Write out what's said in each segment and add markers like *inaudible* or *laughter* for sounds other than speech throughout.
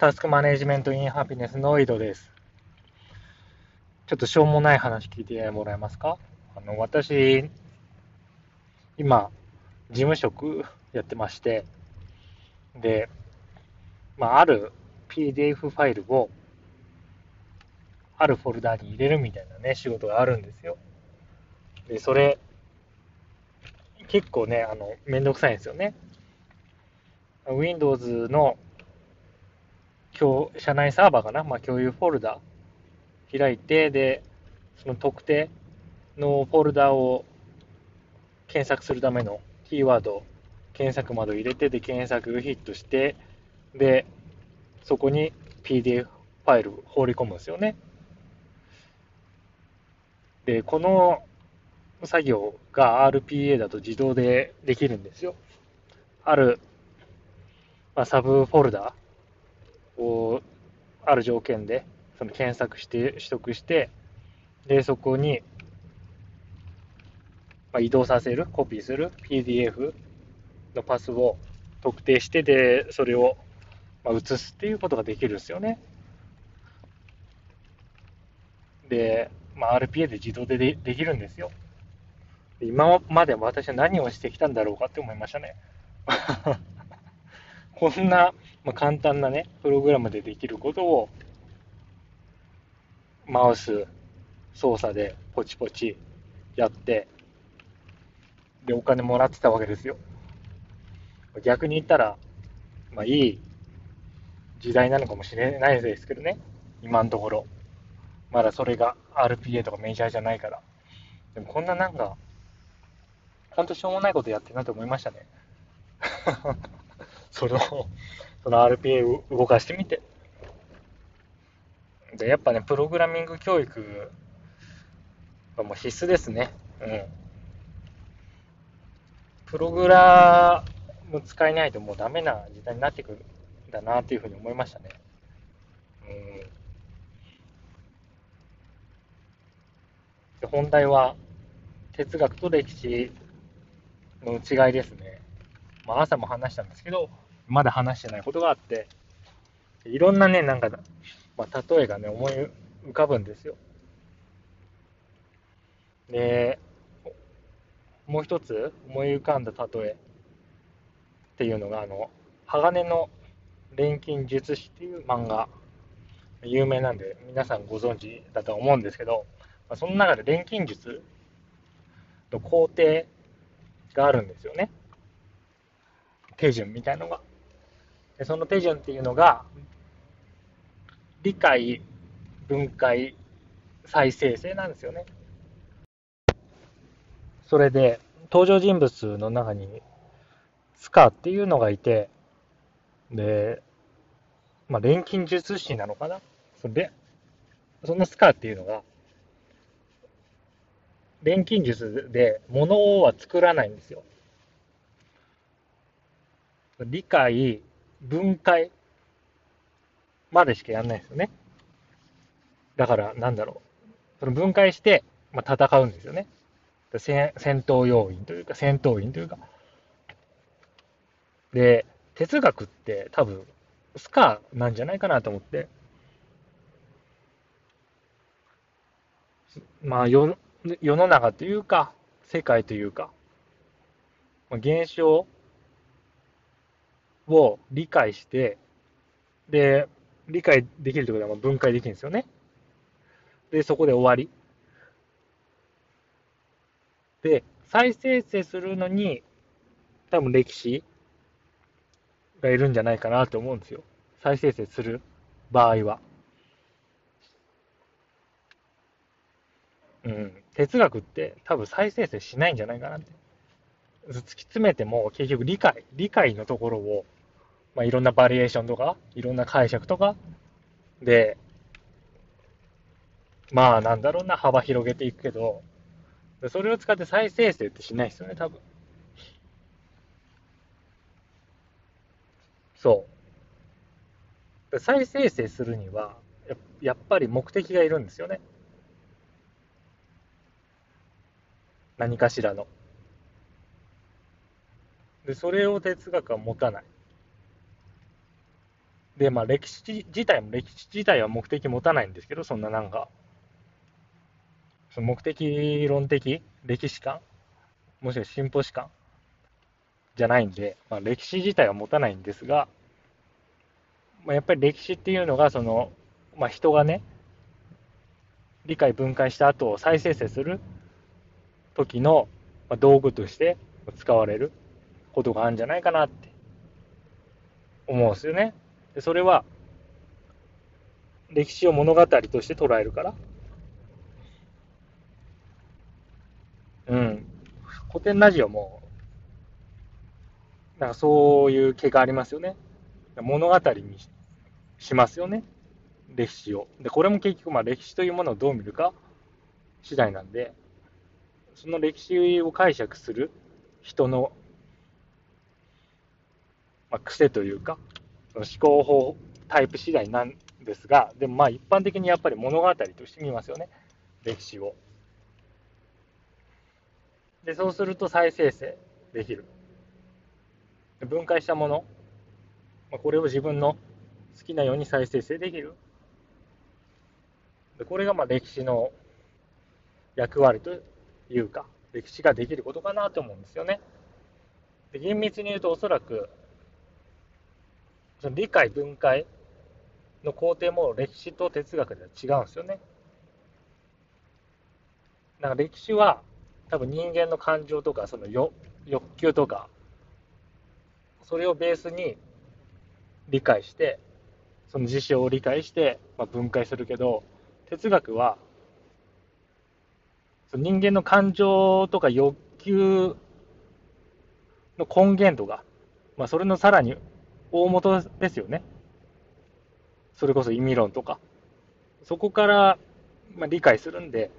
タスクマネジメントインハピネスの井戸です。ちょっとしょうもない話聞いてもらえますか？あの、私、今、事務職やってまして、で、まあ、ある PDF ファイルを、あるフォルダに入れるみたいなね、仕事があるんですよ。で、それ、結構ね、あの、めんどくさいんですよね。Windows の社内サーバーかな、まあ、共有フォルダ開いて、で、その特定のフォルダを検索するためのキーワード、検索窓入れて、で、検索ヒットして、で、そこに PDF ファイル放り込むんですよね。で、この作業が RPA だと自動でできるんですよ。あるまあ、サブフォルダをある条件でその検索して取得してでそこに、まあ、移動させるコピーする PDF のパスを特定してでそれを、ま、移すっていうことができるんですよね。で、まあ、RPA で自動ででできるんですよ。今まで私は何をしてきたんだろうかって思いましたね。*laughs* こんな、まあ、簡単なね、プログラムでできることを、マウス操作でポチポチやって、で、お金もらってたわけですよ。逆に言ったら、まあいい時代なのかもしれないですけどね、今のところ。まだそれが RPA とかメジャーじゃないから。でもこんななんか、ほんとしょうもないことやってるなと思いましたね。*laughs* その、その RPA を動かしてみて。で、やっぱね、プログラミング教育はもう必須ですね。うん。プログラム使えないともうダメな時代になってくるんだなっていうふうに思いましたね。うん。で本題は哲学と歴史の違いですね。まあ、朝も話したんですけど、まだ話してないことがあって、いろんなね、なんか、まあ、例えがね、思い浮かぶんですよ。で、もう一つ思い浮かんだ例えっていうのが、あの、鋼の錬金術師っていう漫画、有名なんで、皆さんご存知だと思うんですけど、まあ、その中で錬金術の工程があるんですよね。手順みたいのが。でその手順っていうのが、理解、分解、再生成なんですよね。それで、登場人物の中に、スカっていうのがいて、で、まあ、錬金術師なのかなそれで、そのスカっていうのが、錬金術で物は作らないんですよ。理解、分解までしかやんないですよね。だから、なんだろう。その分解して、まあ、戦うんですよね。戦戦闘要員というか、戦闘員というか。で、哲学って多分、スカーなんじゃないかなと思って。まあ、世世の中というか、世界というか、まあ、現象を理解して、で、理解できるということは分解できるんですよね。で、そこで終わり。で、再生成するのに、多分歴史がいるんじゃないかなと思うんですよ。再生成する場合は。うん。哲学って多分再生成しないんじゃないかなって。突き詰めても結局理解、理解のところをまあ、いろんなバリエーションとか、いろんな解釈とか、で、まあなんだろうな、幅広げていくけど、それを使って再生成ってしないですよね、多分。そう。再生成するには、やっぱり目的がいるんですよね。何かしらの。で、それを哲学は持たない。で、まあ歴史自体も、歴史自体は目的持たないんですけど、そんななんか、その目的論的歴史観もしくは進歩史観じゃないんで、まあ、歴史自体は持たないんですが、まあ、やっぱり歴史っていうのが、その、まあ、人がね、理解分解した後を再生成する時の道具として使われることがあるんじゃないかなって思うんですよね。でそれは歴史を物語として捉えるから。うん。古典ラジオも、なんかそういう気がありますよね。物語にしますよね。歴史を。で、これも結局、まあ歴史というものをどう見るか次第なんで、その歴史を解釈する人の、まあ、癖というか、思考法タイプ次第なんですが、でもまあ一般的にやっぱり物語として見ますよね、歴史を。で、そうすると再生成できる。分解したもの、まあ、これを自分の好きなように再生成できる。でこれがまあ歴史の役割というか、歴史ができることかなと思うんですよね。で厳密に言うとおそらく、その理解分解の工程も歴史と哲学では違うんですよね。だか歴史は多分人間の感情とかその欲求とかそれをベースに理解してその事象を理解して、まあ、分解するけど哲学はその人間の感情とか欲求の根源とか、まあ、それのさらに大元ですよね。それこそ意味論とか。そこから、まあ、理解するんで、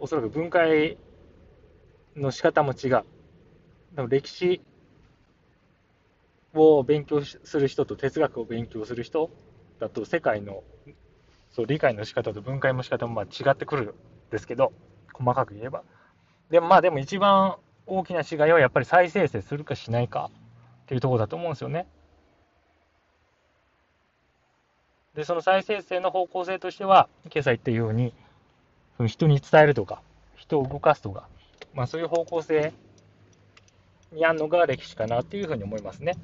おそらく分解の仕方も違う。でも歴史を勉強する人と哲学を勉強する人だと世界のそう理解の仕方と分解の仕方もまあ違ってくるんですけど細かく言えばでもまあでも一番大きな違いはやっぱり再生成するかしないかっていうところだと思うんですよねでその再生成の方向性としては今朝言ったように人に伝えるとか人を動かすとかまあ、そういう方向性にあるのが歴史かなっていうふうに思いますね。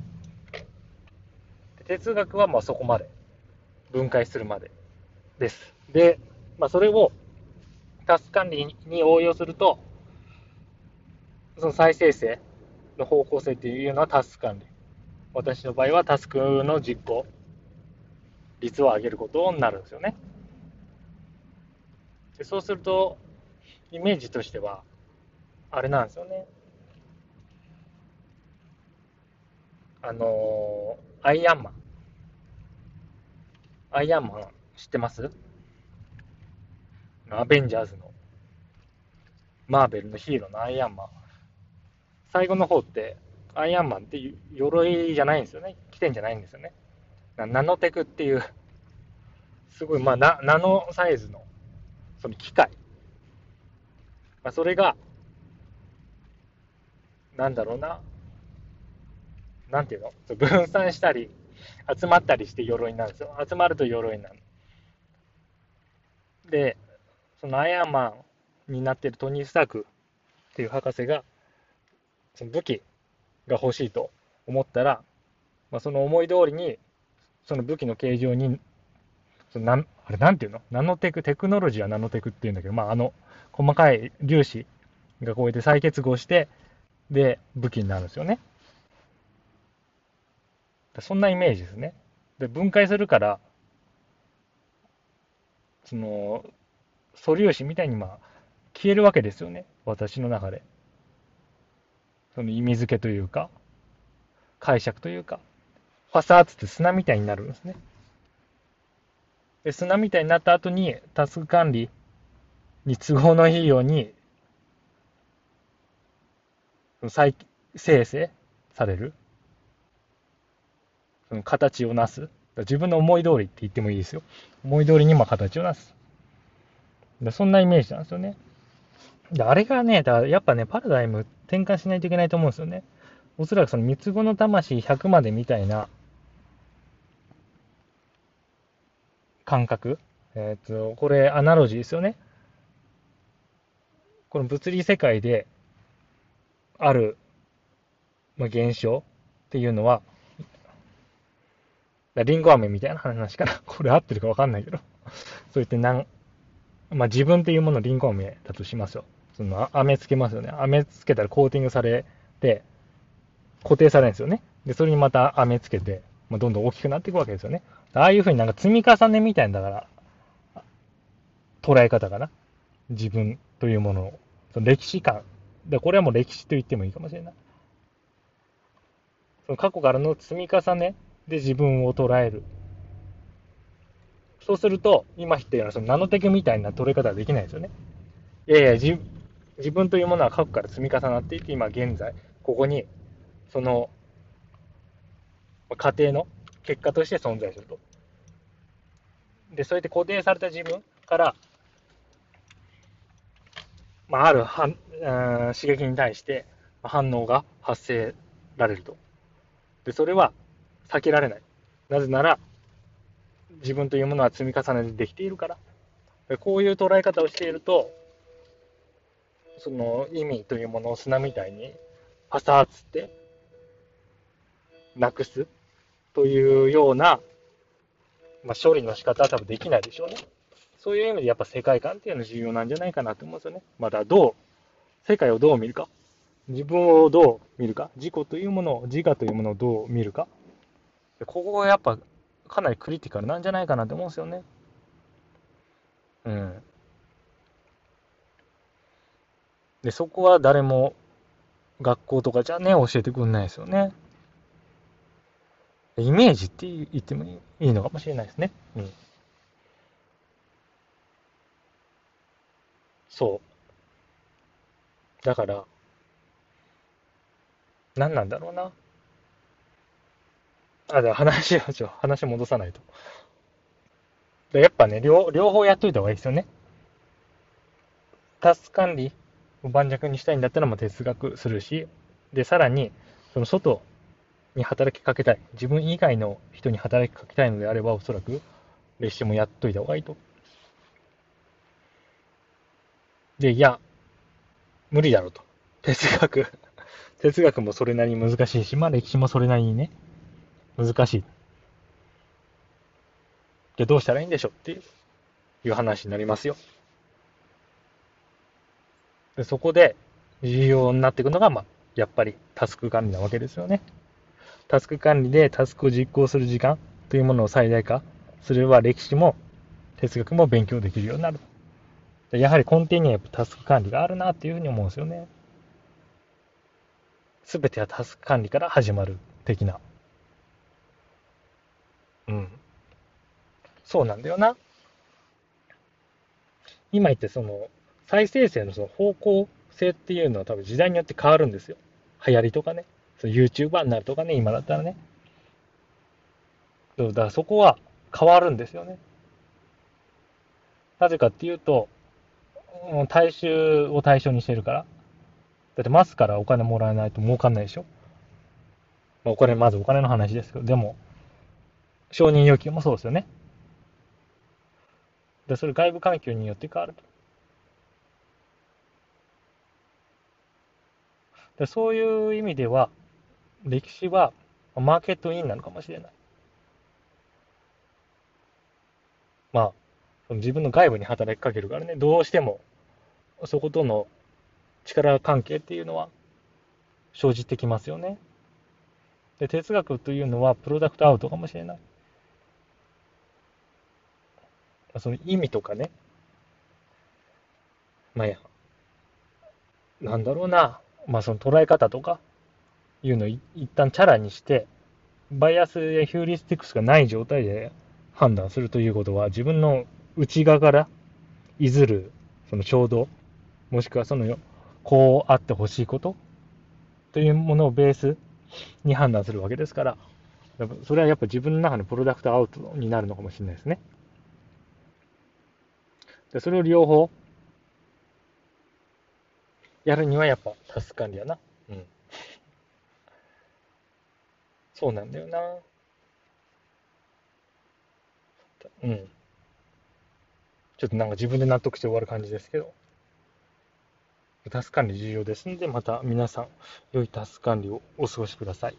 哲学はまあそこまで分解するまでです。で、まあ、それをタスク管理に応用すると、その再生成の方向性っていうのはタスク管理。私の場合はタスクの実行率を上げることになるんですよね。でそうすると、イメージとしては、あれなんですよね。あのー、アイアンマン。アイアンマン知ってます？アベンジャーズの、マーベルのヒーローのアイアンマン。最後の方って、アイアンマンって鎧じゃないんですよね。着てんじゃないんですよね。ナノテクっていう、すごい、まあ、ナナノサイズの、その機械。まあ、それが、なんだろうな、なんていうの？分散したり、集まったりして鎧になるんですよ。集まると鎧になる。で、そのアイアンマンになってるトニー・スタークっていう博士が、その武器が欲しいと思ったら、まあ、その思い通りに、その武器の形状に、そのなんあれなんていうの？ナノテク、テクノロジーはナノテクっていうんだけど、まあ、あの、細かい粒子がこうやって再結合して、で、武器になるんですよね。そんなイメージですね。で、分解するから、その、素粒子みたいにまあ、消えるわけですよね。私の中で。その意味付けというか、解釈というか、ファサーツって砂みたいになるんですね。で砂みたいになった後に、タスク管理に都合のいいように再生成される。その形をなす。自分の思い通りって言ってもいいですよ。思い通りにも形をなす。そんなイメージなんですよね。あれがね、だやっぱね、パラダイム転換しないといけないと思うんですよね。おそらくその三つ子の魂100までみたいな、感覚。えっ、と、これアナロジーですよね。この物理世界である、まあ、現象っていうのは、リンゴ飴みたいな話かな。*laughs* これ合ってるかわかんないけど。そう言ってなん、まあ、自分っていうものリンゴ飴だとしますよ。その飴つけますよね。飴つけたらコーティングされて、固定されるんですよね。で、それにまた飴つけて、まあ、どんどん大きくなっていくわけですよね。ああいうふうになんか積み重ねみたいなだから、捉え方かな。自分というものを。その歴史観。で、これはもう歴史と言ってもいいかもしれない。その過去からの積み重ねで自分を捉える。そうすると、今言ったようなそのナノテクみたいな捉え方はできないですよね。いやいや、自自分というものは過去から積み重なっていて、今現在、ここに、その、過程の結果として存在すると。で、そうやって固定された自分から、まあ、あるはん刺激に対して反応が発生られると。で、それは避けられない。なぜなら、自分というものは積み重ねでできているから。こういう捉え方をしていると、その意味というものを砂みたいにパサーつってなくすというような、まあ、処理の仕方は多分できないでしょうね。そういう意味でやっぱ世界観っていうのは重要なんじゃないかなと思うんですよね。またどう、世界をどう見るか。自分をどう見るか。自己というものを、自我というものをどう見るか。ここがやっぱかなりクリティカルなんじゃないかなと思うんですよね。うん。で、そこは誰も学校とかじゃね、教えてくんないですよね。イメージって言ってもいいのかもしれないですね。うん。そう。だから、何なんだろうな。あ、じゃあ話を、ちょ、話戻さないと。やっぱね、両、両方やっといた方がいいですよね。タスク管理を盤石にしたいんだったら、もう哲学するし、で、さらに、その外に働きかけたい。自分以外の人に働きかけたいのであれば、おそらく、歴史もやっといた方がいいと。で、いや、無理だろうと。哲学 *laughs* 哲学もそれなりに難しいし、まあ歴史もそれなりにね、難しい。じゃあどうしたらいいんでしょうっていういう話になりますよ。でそこで重要になっていくのが、まあ、やっぱりタスク管理なわけですよね。タスク管理でタスクを実行する時間というものを最大化すれば歴史も哲学も勉強できるようになる。やはり根底にはやっぱタスク管理があるなっていうふうに思うんですよね。すべてはタスク管理から始まる的な。うん。そうなんだよな。今言ってその、再生性のその方向性っていうのは多分時代によって変わるんですよ。流行りとかね。そ YouTuber になるとかね、今だったらね。そうだからそこは変わるんですよね。なぜかっていうと、大衆を対象にしてるから。だってマスからお金もらえないと儲かんないでしょ。まあ、お金、まずお金の話ですけど、でも、承認要求もそうですよね。で、それ外部環境によって変わると。でそういう意味では、歴史はマーケットインなのかもしれない。まあ、その自分の外部に働きかけるからね、どうしてもそことの力関係っていうのは生じてきますよね。で哲学というのはプロダクトアウトかもしれない。その意味とかね。まあや、なんだろうな。まあその捉え方とかいうのを一旦チャラにして、バイアスやヒューリスティックスがない状態で判断するということは自分の内側からいずるその衝動もしくはそのこうあってほしいことというものをベースに判断するわけですから、それはやっぱ自分の中のプロダクトアウトになるのかもしれないですね。でそれを両方やるにはやっぱタスク管理やな。うん。そうなんだよな。うん。ちょっとなんか自分で納得して終わる感じですけど、タス管理重要ですので、また皆さん、良いタス管理をお過ごしください。